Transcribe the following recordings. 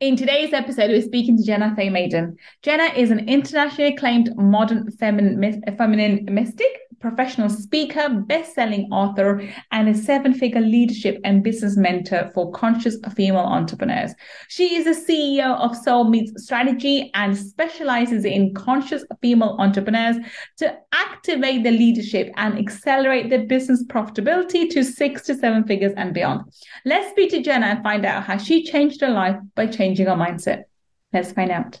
In today's episode, we're speaking to Jenna Faye Madden. Jenna is an internationally acclaimed modern feminine, feminine mystic, professional speaker, best-selling author, and a seven-figure leadership and business mentor for conscious female entrepreneurs. She is the CEO of Soul Meets Strategy and specializes in conscious female entrepreneurs to activate their leadership and accelerate their business profitability to six to seven figures and beyond. Let's speak to Jenna and find out how she changed her life by changing her mindset? Let's find out.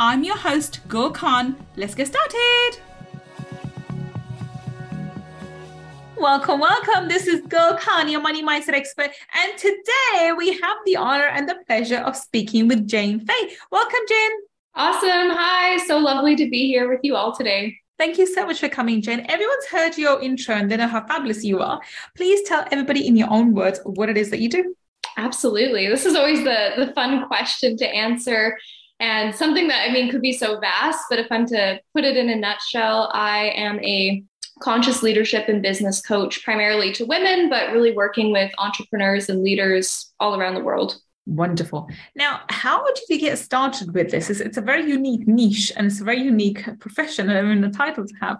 I'm your host, Gul Khan. Let's get started. Welcome, welcome. This is Gul Khan, your money mindset expert. And today we have the honor and the pleasure of speaking with Jane Faye. Welcome, Jane. Awesome. Hi. So lovely to be here with you all today. Thank you so much for coming, Jane. Everyone's heard your intro and they know how fabulous you are. Please tell everybody in your own words what it is that you do. Absolutely. This is always the, the fun question to answer and something that I mean could be so vast, but if I'm to put it in a nutshell, I am a conscious leadership and business coach, primarily to women, but really working with entrepreneurs and leaders all around the world. Wonderful. Now, how did you get started with this? It's, it's a very unique niche and it's a very unique profession. I mean, the title to have.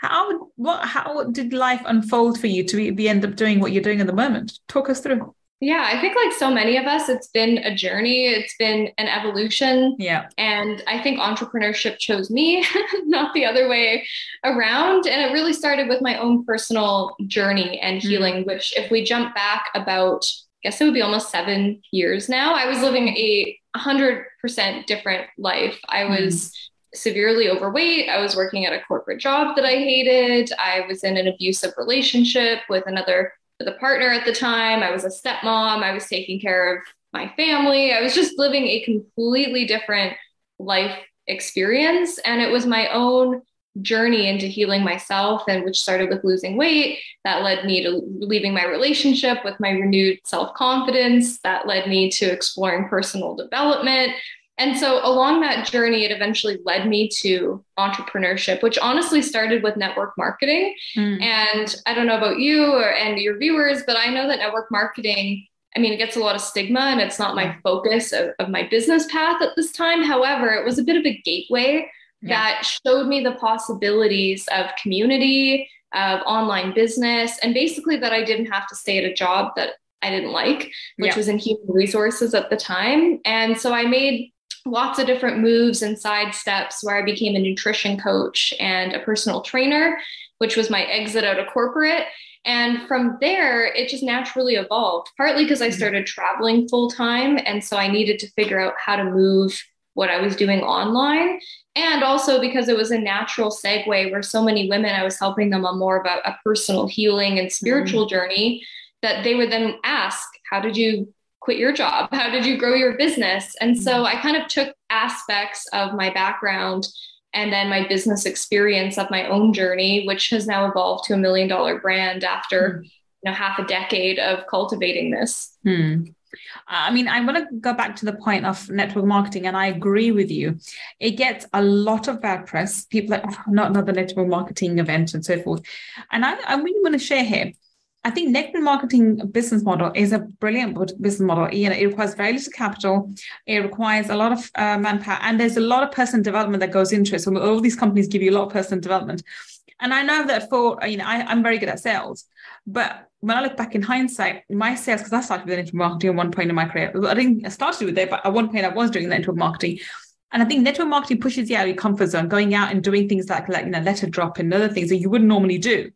How what how did life unfold for you to be, be end up doing what you're doing at the moment? Talk us through. Yeah, I think like so many of us, it's been a journey, it's been an evolution. Yeah. And I think entrepreneurship chose me, not the other way around. And it really started with my own personal journey and mm. healing, mm. which, if we jump back about, I guess it would be almost seven years now, I was living a 100% different life. I mm. was. Mm. Severely overweight. I was working at a corporate job that I hated. I was in an abusive relationship with another with a partner at the time. I was a stepmom. I was taking care of my family. I was just living a completely different life experience. And it was my own journey into healing myself and which started with losing weight that led me to leaving my relationship with my renewed self-confidence that led me to exploring personal development and so along that journey, it eventually led me to entrepreneurship, which honestly started with network marketing. Mm. And I don't know about you or, and your viewers, but I know that network marketing, I mean, it gets a lot of stigma and it's not my focus of, of my business path at this time. However, it was a bit of a gateway yeah. that showed me the possibilities of community, of online business, and basically that I didn't have to stay at a job that I didn't like, which yeah. was in human resources at the time. And so I made lots of different moves and side steps where I became a nutrition coach and a personal trainer, which was my exit out of corporate. And from there, it just naturally evolved, partly because I mm-hmm. started traveling full time. And so I needed to figure out how to move what I was doing online. And also because it was a natural segue where so many women, I was helping them on more about a personal healing and spiritual mm-hmm. journey that they would then ask, How did you quit your job? How did you grow your business? And so mm-hmm. I kind of took aspects of my background and then my business experience of my own journey, which has now evolved to a million dollar brand after mm. you know half a decade of cultivating this. Hmm. I mean, I want to go back to the point of network marketing, and I agree with you. It gets a lot of bad press. People like, oh, not another network marketing event and so forth. And I, I really want to share here I think network marketing business model is a brilliant business model. You know, it requires very little capital. It requires a lot of uh, manpower, and there's a lot of personal development that goes into it. So all these companies give you a lot of personal development. And I know that for you know, I, am very good at sales, but when I look back in hindsight, my sales because I started with network marketing at one point in my career. I didn't start with it, but at one point I was doing network marketing. And I think network marketing pushes you out of your comfort zone, going out and doing things like like you know letter drop and other things that you wouldn't normally do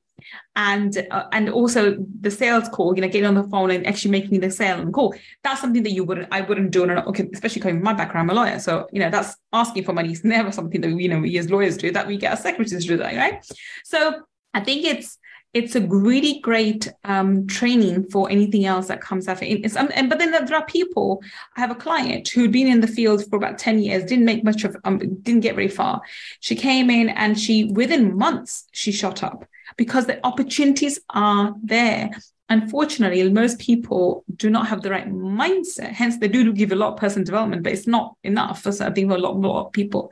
and uh, and also the sales call you know getting on the phone and actually making the sale and call that's something that you wouldn't i wouldn't do and okay especially coming from my background i'm a lawyer so you know that's asking for money is never something that you know we as lawyers do that we get our secretaries to do that right so i think it's it's a really great um, training for anything else that comes after. It's, um, and, but then there are people. I have a client who'd been in the field for about ten years, didn't make much of, um, didn't get very far. She came in and she within months she shot up because the opportunities are there. Unfortunately, most people do not have the right mindset. Hence, they do give a lot of personal development, but it's not enough for think for a lot, more people.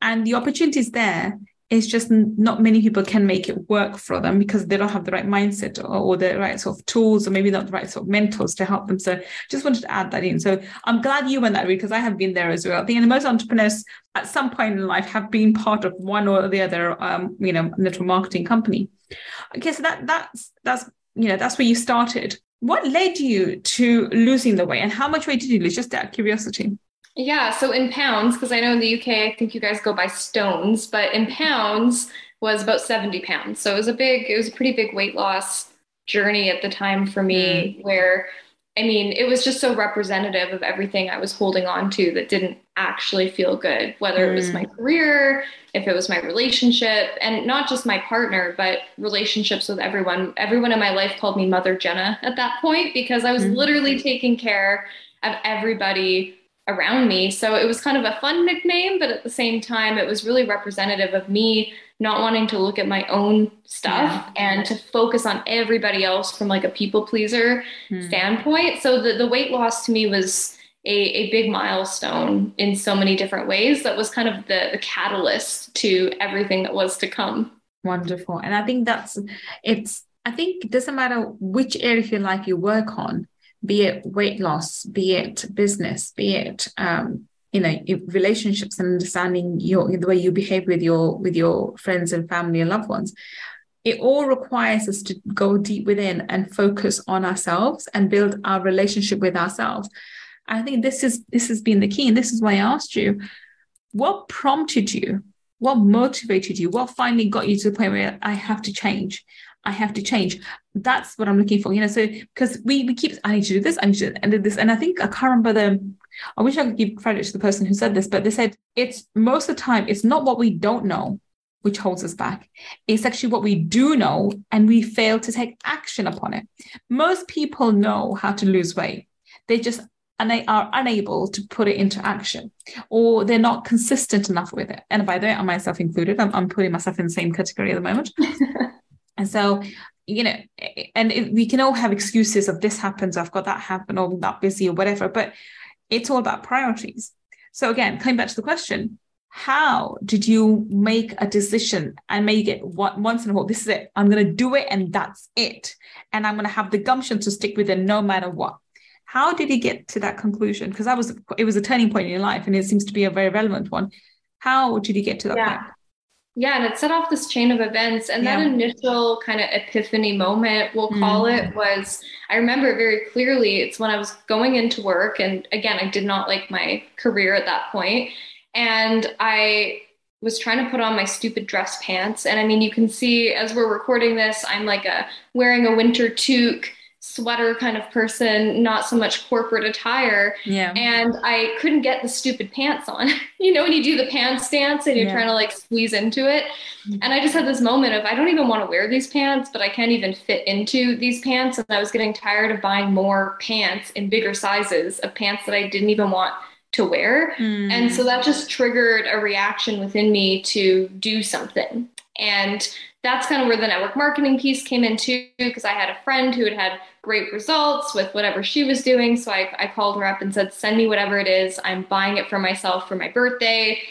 And the opportunity is there it's just not many people can make it work for them because they don't have the right mindset or, or, the right sort of tools or maybe not the right sort of mentors to help them. So just wanted to add that in. So I'm glad you went that way because I have been there as well. I think most entrepreneurs at some point in life have been part of one or the other, um, you know, network marketing company. Okay, so that that's that's you know that's where you started. What led you to losing the weight, and how much weight did you lose? Just out of curiosity. Yeah, so in pounds, because I know in the UK, I think you guys go by stones, but in pounds was about 70 pounds. So it was a big, it was a pretty big weight loss journey at the time for me, mm. where I mean, it was just so representative of everything I was holding on to that didn't actually feel good, whether mm. it was my mm. career, if it was my relationship, and not just my partner, but relationships with everyone. Everyone in my life called me Mother Jenna at that point because I was mm. literally taking care of everybody around me. So it was kind of a fun nickname, but at the same time, it was really representative of me not wanting to look at my own stuff yeah. and to focus on everybody else from like a people pleaser hmm. standpoint. So the, the weight loss to me was a, a big milestone in so many different ways that was kind of the, the catalyst to everything that was to come. Wonderful. And I think that's it's I think it doesn't matter which area of your life you work on, be it weight loss, be it business, be it um, you know relationships and understanding your the way you behave with your with your friends and family and loved ones. It all requires us to go deep within and focus on ourselves and build our relationship with ourselves. I think this is this has been the key, and this is why I asked you, what prompted you, what motivated you, what finally got you to the point where I have to change. I have to change. That's what I'm looking for, you know. So because we we keep I need to do this, I need to do this, and I think I can't remember the. I wish I could give credit to the person who said this, but they said it's most of the time it's not what we don't know which holds us back. It's actually what we do know, and we fail to take action upon it. Most people know how to lose weight. They just and they are unable to put it into action or they're not consistent enough with it. And by the way, I myself included, I'm, I'm putting myself in the same category at the moment. And so, you know, and it, we can all have excuses of this happens, I've got that happen, or I'm that busy, or whatever, but it's all about priorities. So, again, coming back to the question, how did you make a decision and make it once and a while? This is it. I'm going to do it, and that's it. And I'm going to have the gumption to stick with it no matter what. How did you get to that conclusion? Because that was it was a turning point in your life, and it seems to be a very relevant one. How did you get to that yeah. point? Yeah, and it set off this chain of events. And yeah. that initial kind of epiphany moment, we'll call mm. it, was I remember very clearly. It's when I was going into work. And again, I did not like my career at that point. And I was trying to put on my stupid dress pants. And I mean, you can see as we're recording this, I'm like a wearing a winter toque sweater kind of person, not so much corporate attire. Yeah. And I couldn't get the stupid pants on. you know, when you do the pants dance and you're yeah. trying to like squeeze into it. Mm-hmm. And I just had this moment of I don't even want to wear these pants, but I can't even fit into these pants. And I was getting tired of buying more pants in bigger sizes of pants that I didn't even want to wear. Mm. And so that just triggered a reaction within me to do something. And that's kind of where the network marketing piece came in too, because I had a friend who had had great results with whatever she was doing. So I, I called her up and said, send me whatever it is. I'm buying it for myself for my birthday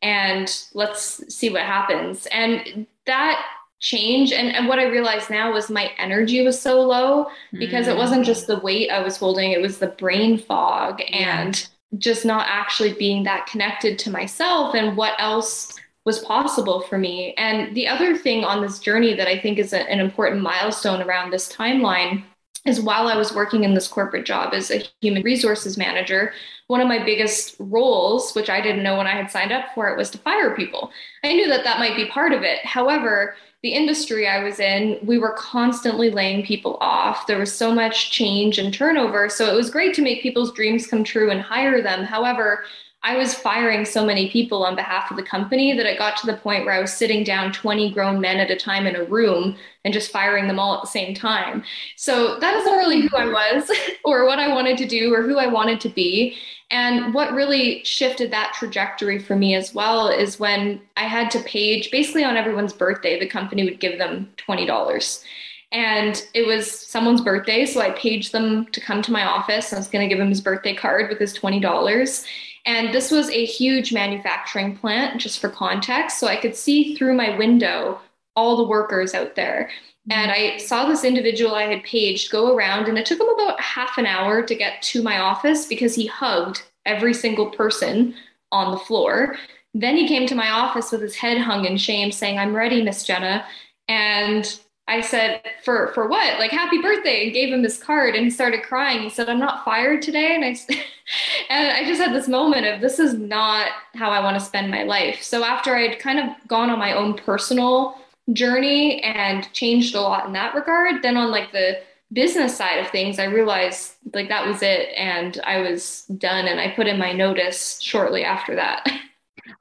and let's see what happens. And that change and, and what I realized now was my energy was so low because mm. it wasn't just the weight I was holding, it was the brain fog yeah. and just not actually being that connected to myself and what else was possible for me. And the other thing on this journey that I think is a, an important milestone around this timeline is while I was working in this corporate job as a human resources manager, one of my biggest roles, which I didn't know when I had signed up for it, was to fire people. I knew that that might be part of it. However, the industry I was in, we were constantly laying people off. There was so much change and turnover. So it was great to make people's dreams come true and hire them. However, I was firing so many people on behalf of the company that it got to the point where I was sitting down 20 grown men at a time in a room and just firing them all at the same time. So that isn't really who I was or what I wanted to do or who I wanted to be. And what really shifted that trajectory for me as well is when I had to page basically on everyone's birthday, the company would give them $20. And it was someone's birthday. So I paged them to come to my office. I was going to give him his birthday card with his $20. And this was a huge manufacturing plant, just for context. So I could see through my window all the workers out there. And I saw this individual I had paged go around, and it took him about half an hour to get to my office because he hugged every single person on the floor. Then he came to my office with his head hung in shame, saying, I'm ready, Miss Jenna. And I said, for for what? Like happy birthday, and gave him his card, and he started crying. He said, "I'm not fired today," and I and I just had this moment of this is not how I want to spend my life. So after I'd kind of gone on my own personal journey and changed a lot in that regard, then on like the business side of things, I realized like that was it, and I was done. And I put in my notice shortly after that.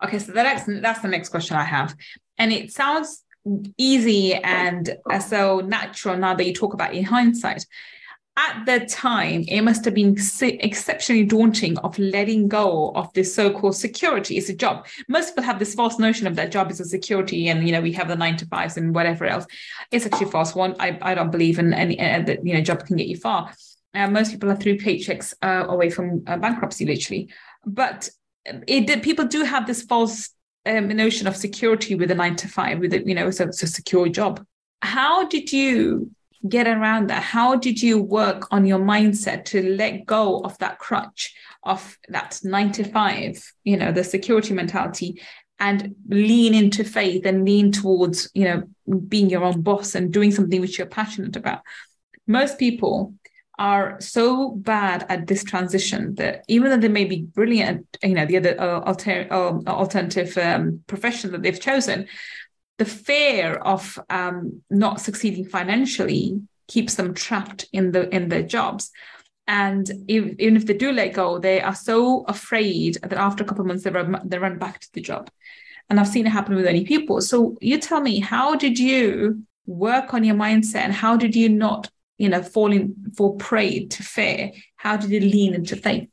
Okay, so that's that's the next question I have, and it sounds easy and so natural now that you talk about in hindsight. At the time, it must have been exceptionally daunting of letting go of this so-called security. It's a job. Most people have this false notion of that job is a security, and you know we have the nine to fives and whatever else. It's actually a false one. I, I don't believe in any uh, that you know job can get you far. Uh, most people are three paychecks uh, away from uh, bankruptcy, literally. But it did, people do have this false um, notion of security with a nine to five, with a, you know, so it's a secure job. How did you get around that? How did you work on your mindset to let go of that crutch of that nine to five, you know, the security mentality and lean into faith and lean towards, you know, being your own boss and doing something which you're passionate about? Most people are so bad at this transition that even though they may be brilliant, you know, the other uh, alter- uh, alternative um, profession that they've chosen, the fear of um, not succeeding financially keeps them trapped in the in their jobs. And if, even if they do let go, they are so afraid that after a couple of months they run, they run back to the job. And I've seen it happen with many people. So you tell me, how did you work on your mindset and how did you not you know, falling for prey to fear? How did you lean into faith?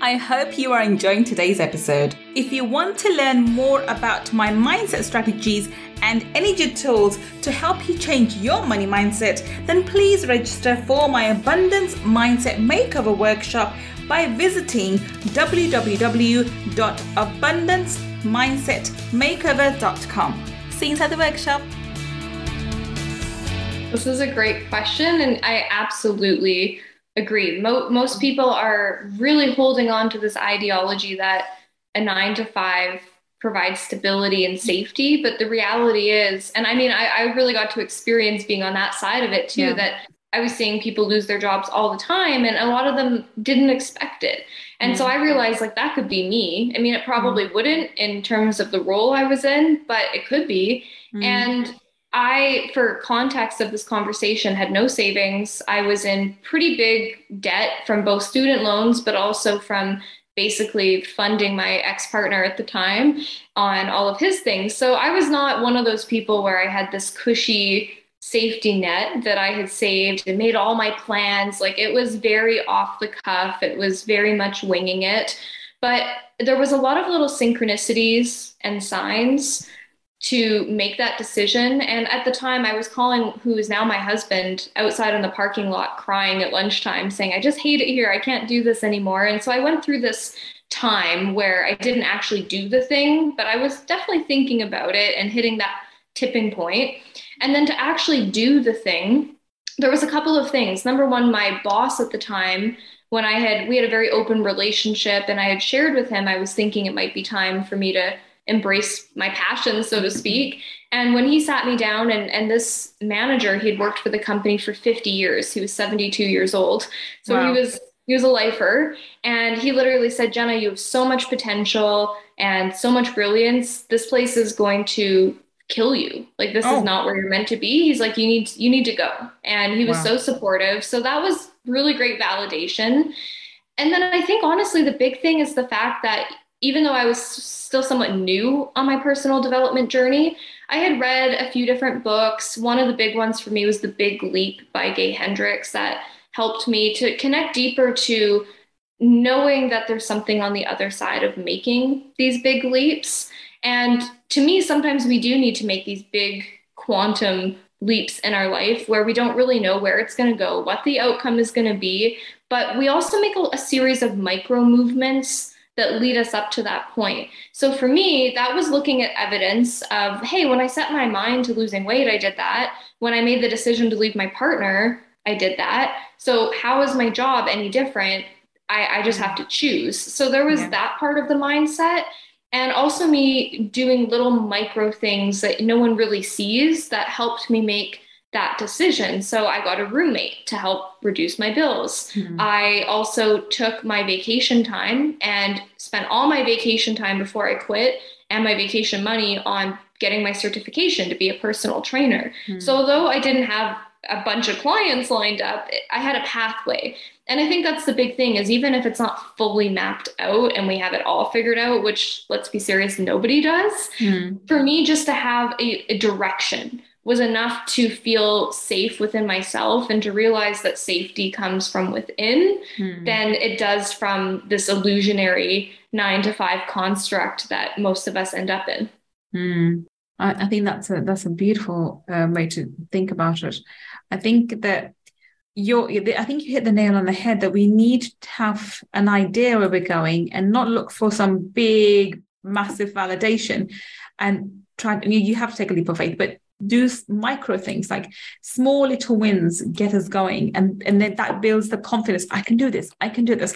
I hope you are enjoying today's episode. If you want to learn more about my mindset strategies and energy tools to help you change your money mindset, then please register for my Abundance Mindset Makeover Workshop by visiting www.abundancemindsetmakeover.com. See you inside the workshop. This is a great question, and I absolutely agree. Mo- most people are really holding on to this ideology that a nine to five provides stability and safety. But the reality is, and I mean, I, I really got to experience being on that side of it too, yeah. that I was seeing people lose their jobs all the time, and a lot of them didn't expect it. And mm so I realized like that could be me. I mean, it probably mm wouldn't in terms of the role I was in, but it could be. mm And I, for context of this conversation, had no savings. I was in pretty big debt from both student loans, but also from basically funding my ex partner at the time on all of his things. So I was not one of those people where I had this cushy safety net that I had saved and made all my plans. Like it was very off the cuff, it was very much winging it. But there was a lot of little synchronicities and signs to make that decision. And at the time, I was calling who is now my husband outside in the parking lot crying at lunchtime, saying, I just hate it here. I can't do this anymore. And so I went through this time where I didn't actually do the thing, but I was definitely thinking about it and hitting that tipping point. And then to actually do the thing, there was a couple of things. Number one, my boss at the time, when I had, we had a very open relationship and I had shared with him, I was thinking it might be time for me to embrace my passion, so to speak. And when he sat me down, and, and this manager, he had worked for the company for 50 years. He was 72 years old. So wow. he was he was a lifer. And he literally said, Jenna, you have so much potential and so much brilliance. This place is going to kill you. Like this oh. is not where you're meant to be. He's like, you need you need to go. And he was wow. so supportive. So that was really great validation. And then I think honestly, the big thing is the fact that even though I was still somewhat new on my personal development journey, I had read a few different books. One of the big ones for me was The Big Leap by Gay Hendricks that helped me to connect deeper to knowing that there's something on the other side of making these big leaps. And to me, sometimes we do need to make these big quantum leaps in our life where we don't really know where it's going to go, what the outcome is going to be. But we also make a, a, series of micro movements that lead us up to that point. So for me, that was looking at evidence of, hey, when I set my mind to losing weight, I did that. When I made the decision to leave my partner, I did that. So how is my job any different? I, I just have to choose. So there was yeah. that part of the mindset and also me doing little micro things that no one really sees that helped me make that decision. So I got a roommate to help reduce my bills. Mm-hmm. I also took my vacation time and spent all my vacation time before I quit and my vacation money on getting my certification to be a personal trainer. Mm-hmm. So although I didn't have a bunch of clients lined up, I had a pathway and i think that's the big thing is even if it's not fully mapped out and we have it all figured out which let's be serious nobody does mm. for me just to have a, a, direction was enough to feel safe within myself and to realize that safety comes from within mm. than it does from this illusionary nine to five construct that most of us end up in mm. I, I, think that's a that's a beautiful uh, way to think about it i think that you're i think you hit the nail on the head that we need to have an idea where we're going and not look for some big massive validation and try you, you have to take a leap of faith but do micro things like small little wins get us going and and then that builds the confidence i can do this i can do this.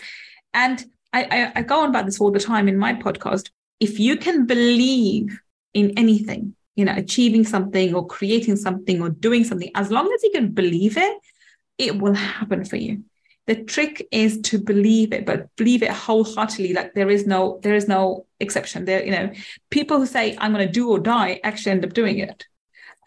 And I, I, I go on about this all the time in my podcast. If you can believe in anything you know achieving something or creating something or doing something as long as you can believe it it will happen for you. The trick is to believe it but believe it wholeheartedly like there is no there is no exception. There you know people who say i'm going to do or die actually end up doing it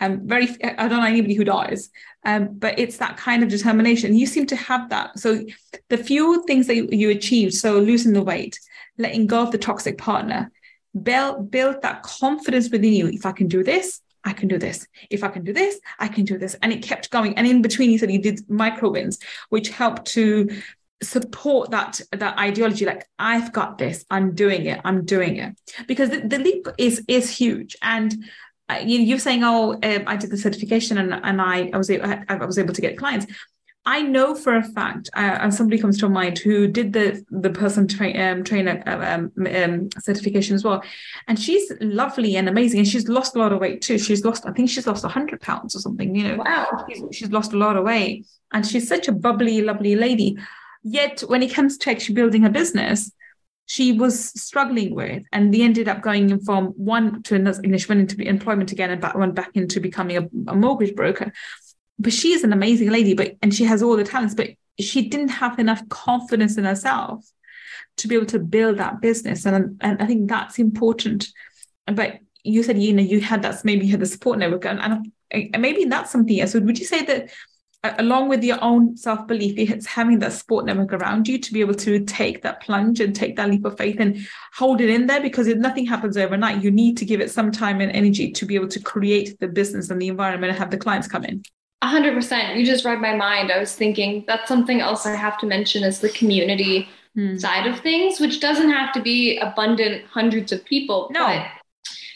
um very i don't know anybody who dies um but it's that kind of determination. You seem to have that. So the few things that you, you achieved so losing the weight letting go of the toxic partner build build that confidence within you. If i can do this I can do this. If I can do this, I can do this. And it kept going. And in between, he said he did micro wins, which helped to support that that ideology like i've got this. I'm doing it. I'm doing it. Because the, the leap is is huge. And you, you're saying oh um, i did the certification and, and I, I was able, I was able to get clients I know for a fact, uh, and somebody comes to mind who did the the person tra- um, trainer um, um, certification as well, and she's lovely and amazing, and she's lost a lot of weight too. She's lost, I think she's lost hundred pounds or something. You know, wow, she's, she's, lost a lot of weight, and she's such a bubbly, lovely lady. Yet when it comes to actually building her business, she was struggling with, and they ended up going from one to another. She went into employment again and back, went back into becoming a, a mortgage broker but she is an amazing lady, but and she has all the talents, but she didn't have enough confidence in herself to be able to build that business. And, and I think that's important. But you said, you know, you had that, maybe you had the support network and, and maybe that's something else. So would you say that along with your own self-belief, it's having that support network around you to be able to take that plunge and take that leap of faith and hold it in there because if nothing happens overnight, you need to give it some time and energy to be able to create the business and the environment and have the clients come in hundred percent. You just read my mind. I was thinking that's something else I have to mention is the community hmm. side of things, which doesn't have to be abundant hundreds of people, no. but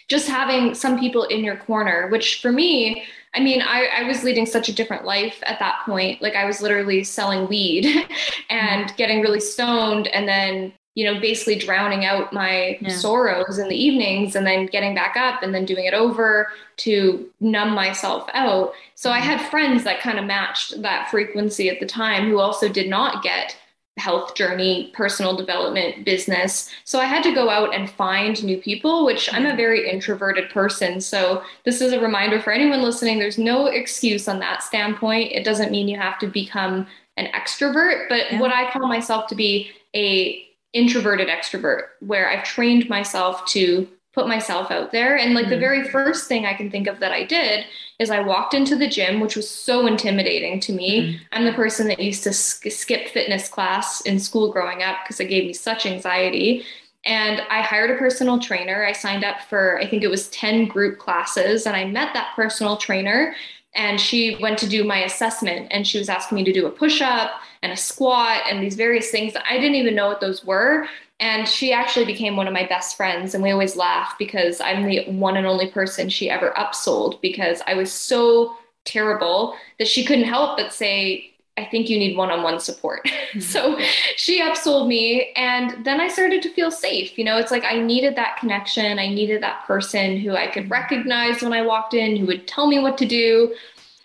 just having some people in your corner, which for me, I mean, I, I was leading such a different life at that point. Like I was literally selling weed and hmm. getting really stoned and then you know, basically drowning out my yeah. sorrows in the evenings and then getting back up and then doing it over to numb myself out. So I mm-hmm. had friends that kind of matched that frequency at the time who also did not get health journey, personal development, business. So I had to go out and find new people, which I'm a mm-hmm. very introverted person. So this is a reminder for anyone listening there's no excuse on that standpoint. It doesn't mean you have to become an extrovert, but yeah. what I call myself to be a introverted extrovert where I've trained myself to put myself out there. And like mm. the very first thing I can think of that I did is I walked into the gym, which was so intimidating to me. Mm. I'm the person that used to sk- skip fitness class in school growing up because it gave me such anxiety. And I hired a personal trainer. I signed up for, I think it was 10 group classes, and I met that personal trainer. And she went to do my assessment, and she was asking me to do a push up and a squat and these various things I didn't even know what those were. And she actually became one of my best friends. And we always laugh because I'm the one and only person she ever upsold because I was so terrible that she couldn't help but say, I think you need one on one support. Mm-hmm. so she upsold me. And then I started to feel safe. You know, it's like I needed that connection. I needed that person who I could recognize when I walked in, who would tell me what to do.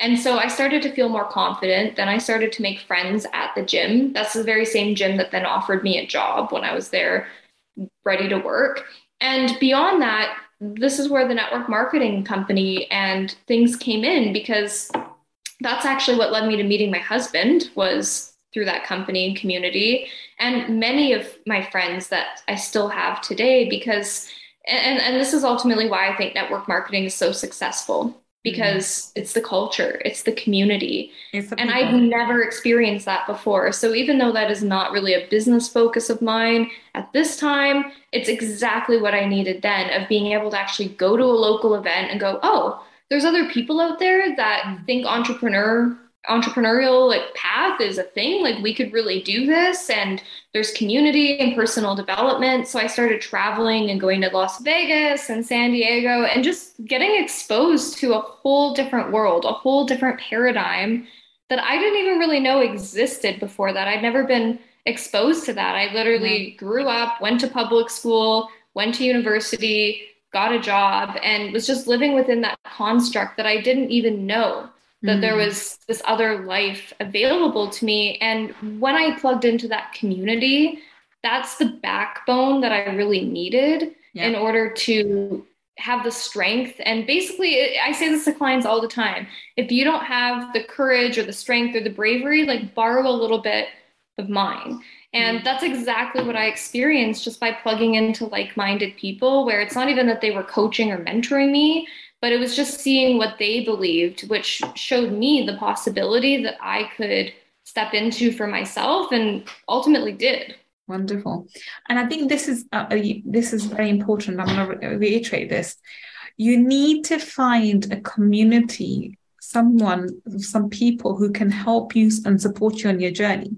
And so I started to feel more confident. Then I started to make friends at the gym. That's the very same gym that then offered me a job when I was there ready to work. And beyond that, this is where the network marketing company and things came in because that's actually what led me to meeting my husband was through that company and community and many of my friends that I still have today because and, and this is ultimately why I think network marketing is so successful because mm-hmm. it's the culture, it's the community. It's the and I've never experienced that before. So even though that is not really a business focus of mine at this time, it's exactly what I needed then of being able to actually go to a local event and go, "Oh, there's other people out there that mm. think entrepreneur entrepreneurial like path is a thing. Like we could really do this and there's community and personal development. So i started traveling and going to las vegas and san diego and just getting exposed to a whole different world a whole different paradigm that i didn't even really know existed before that. I'd never been exposed to that. I literally mm-hmm. grew up went to public school went to university got a job and was just living within that construct that i didn't even know that mm there was this other life available to me. And when I plugged into that community, that's the backbone that I really needed yeah. in order to have the strength. And basically, I say this to clients all the time if you don't have the courage or the strength or the bravery, like borrow a little bit of mine. And mm that's exactly what I experienced just by plugging into like minded people, where it's not even that they were coaching or mentoring me, but it was just seeing what they believed, which showed me the possibility that I could step into for myself and ultimately did. Wonderful. And I think this is uh, this is very important. I'm going to reiterate this. You need to find a community, someone, some people who can help you and support you on your journey.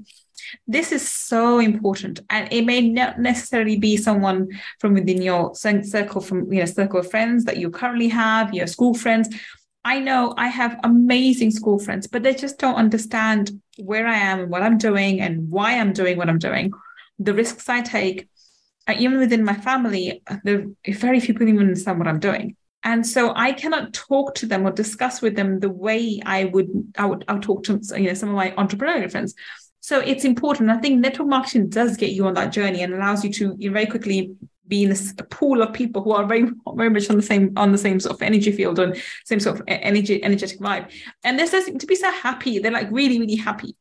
This is so important, and it may not necessarily be someone from within your circle, from you know circle of friends that you currently have, your school friends. I know I have amazing school friends, but they just don't understand where I am and what I'm doing and why I'm doing what I'm doing, the risks I take. Uh, even within my family, there very few people even understand what I'm doing. And so I cannot talk to them or discuss with them the way I would I would I would talk to you know some of my entrepreneurial friends. So it's important. I think network marketing does get you on that journey and allows you to very quickly be in a pool of people who are very very much on the same on the same sort of energy field and same sort of energy energetic vibe. And they're to be so happy. They're like really really happy.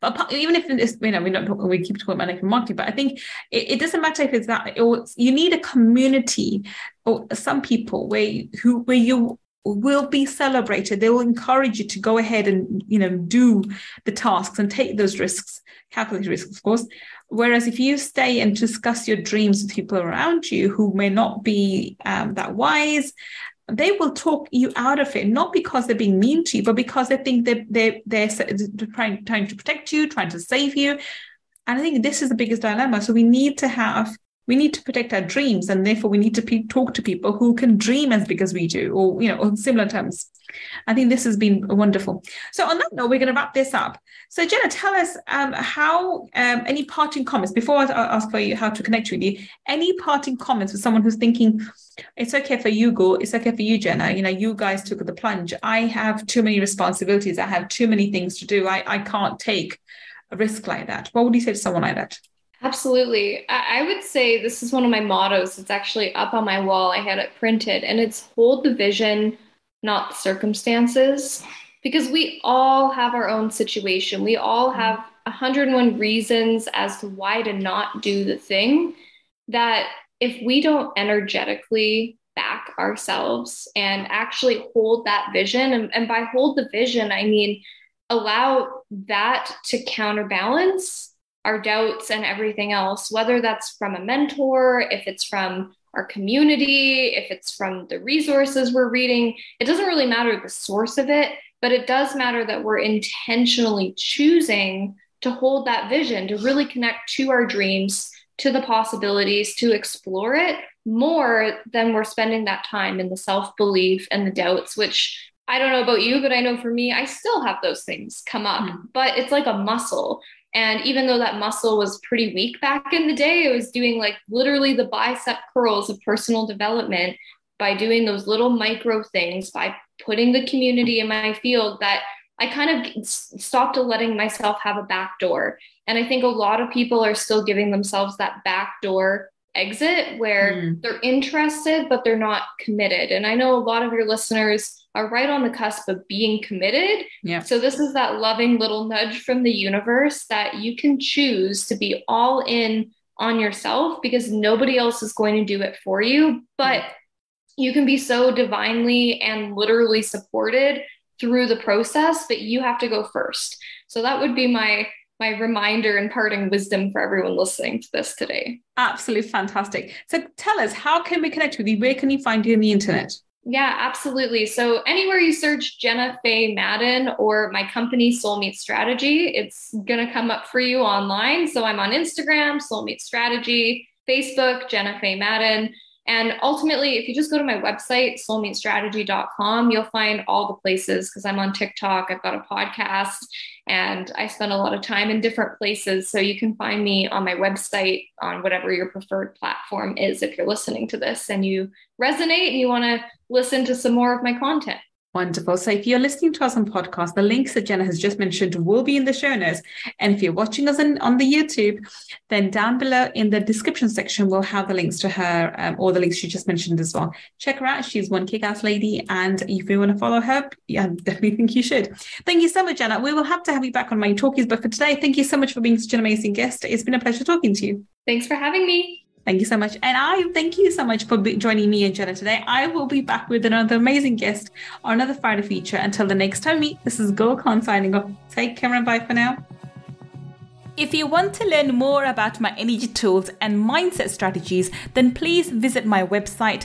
But even if it's, you know, we're not we keep talking about network marketing, but I think it, it doesn't matter if it's that, or you need a community or some people where who where you will be celebrated. They will encourage you to go ahead and you know do the tasks and take those risks, calculate risks, of course. Whereas if you stay and discuss your dreams with people around you who may not be um, that wise, they will talk you out of it, not because they're being mean to you, but because they think they're, they're, they're trying, trying to protect you, trying to save you. And I think this is the biggest dilemma. So we need to have we need to protect our dreams and therefore we need to pe- talk to people who can dream as big as we do or you know on similar terms. I think this has been wonderful. So on that note we're going to wrap this up. So jenna tell us um, how um, any parting comments before i ask for you how to connect with you any parting comments for someone who's thinking it's okay for you go it's okay for you jenna you know you guys took the plunge i have too many responsibilities i have too many things to do i, I can't take a risk like that. What would you say to someone like that Absolutely. I, would say this is one of my mottos. It's actually up on my wall. I had it printed, and it's hold the vision, not the circumstances. Because we all have our own situation. We all mm-hmm. have 101 reasons as to why to not do the thing that if we don't energetically back ourselves and actually hold that vision, and, and by hold the vision, I mean allow that to counterbalance our doubts and everything else, whether that's from a mentor, if it's from our community, if it's from the resources we're reading, it doesn't really matter the source of it, but it does matter that we're intentionally choosing to hold that vision, to really connect to our dreams, to the possibilities, to explore it more than we're spending that time in the self belief and the doubts, which I don't know about you, but I know for me, I still have those things come up, mm-hmm. but it's like a muscle. And even though that muscle was pretty weak back in the day, it was doing like literally the bicep curls of personal development by doing those little micro things, by putting the community in my field that I kind of stopped letting myself have a back door. And I think a lot of people are still giving themselves that back door exit where mm. they're interested, but they're not committed. And I know a lot of your listeners are right on the cusp of being committed. Yeah. So this is that loving little nudge from the universe that you can choose to be all in on yourself because nobody else is going to do it for you. But you can be so divinely and literally supported through the process, but you have to go first. So that would be my my reminder and parting wisdom for everyone listening to this today. Absolutely fantastic. So tell us, how can we connect with you? Where can you find you on the internet? Yeah, absolutely. So anywhere you search Jenna Faye Madden or my company Soul Meets Strategy, it's gonna come up for you online. So I'm on Instagram, Soul Meets Strategy, Facebook, Jenna Faye Madden. And ultimately, if you just go to my website, soulmeetsstrategy.com, you'll find all the places because I'm on TikTok, I've got a podcast, and I spend a lot of time in different places. So you can find me on my website on whatever your preferred platform is if you're listening to this and you resonate and you want to listen to some more of my content. Wonderful. So if you're listening to us on podcast, the links that Jenna has just mentioned will be in the show notes. And if you're watching us on, on the YouTube, then down below in the description section, we'll have the links to her um, or the links she just mentioned as well. Check her out. She's one kick-ass lady. And if you want to follow her, yeah, I definitely think you should. Thank you so much, Jenna. We will have to have you back on Mind Talkies. But for today, thank you so much for being such an amazing guest. It's been a pleasure talking to you. Thanks for having me. Thank you so much. And I thank you so much for joining me and Jenna today. I will be back with another amazing guest or another Friday feature. Until the next time meet, this is Khan signing off. Take care and bye for now. If you want to learn more about my energy tools and mindset strategies, then please visit my website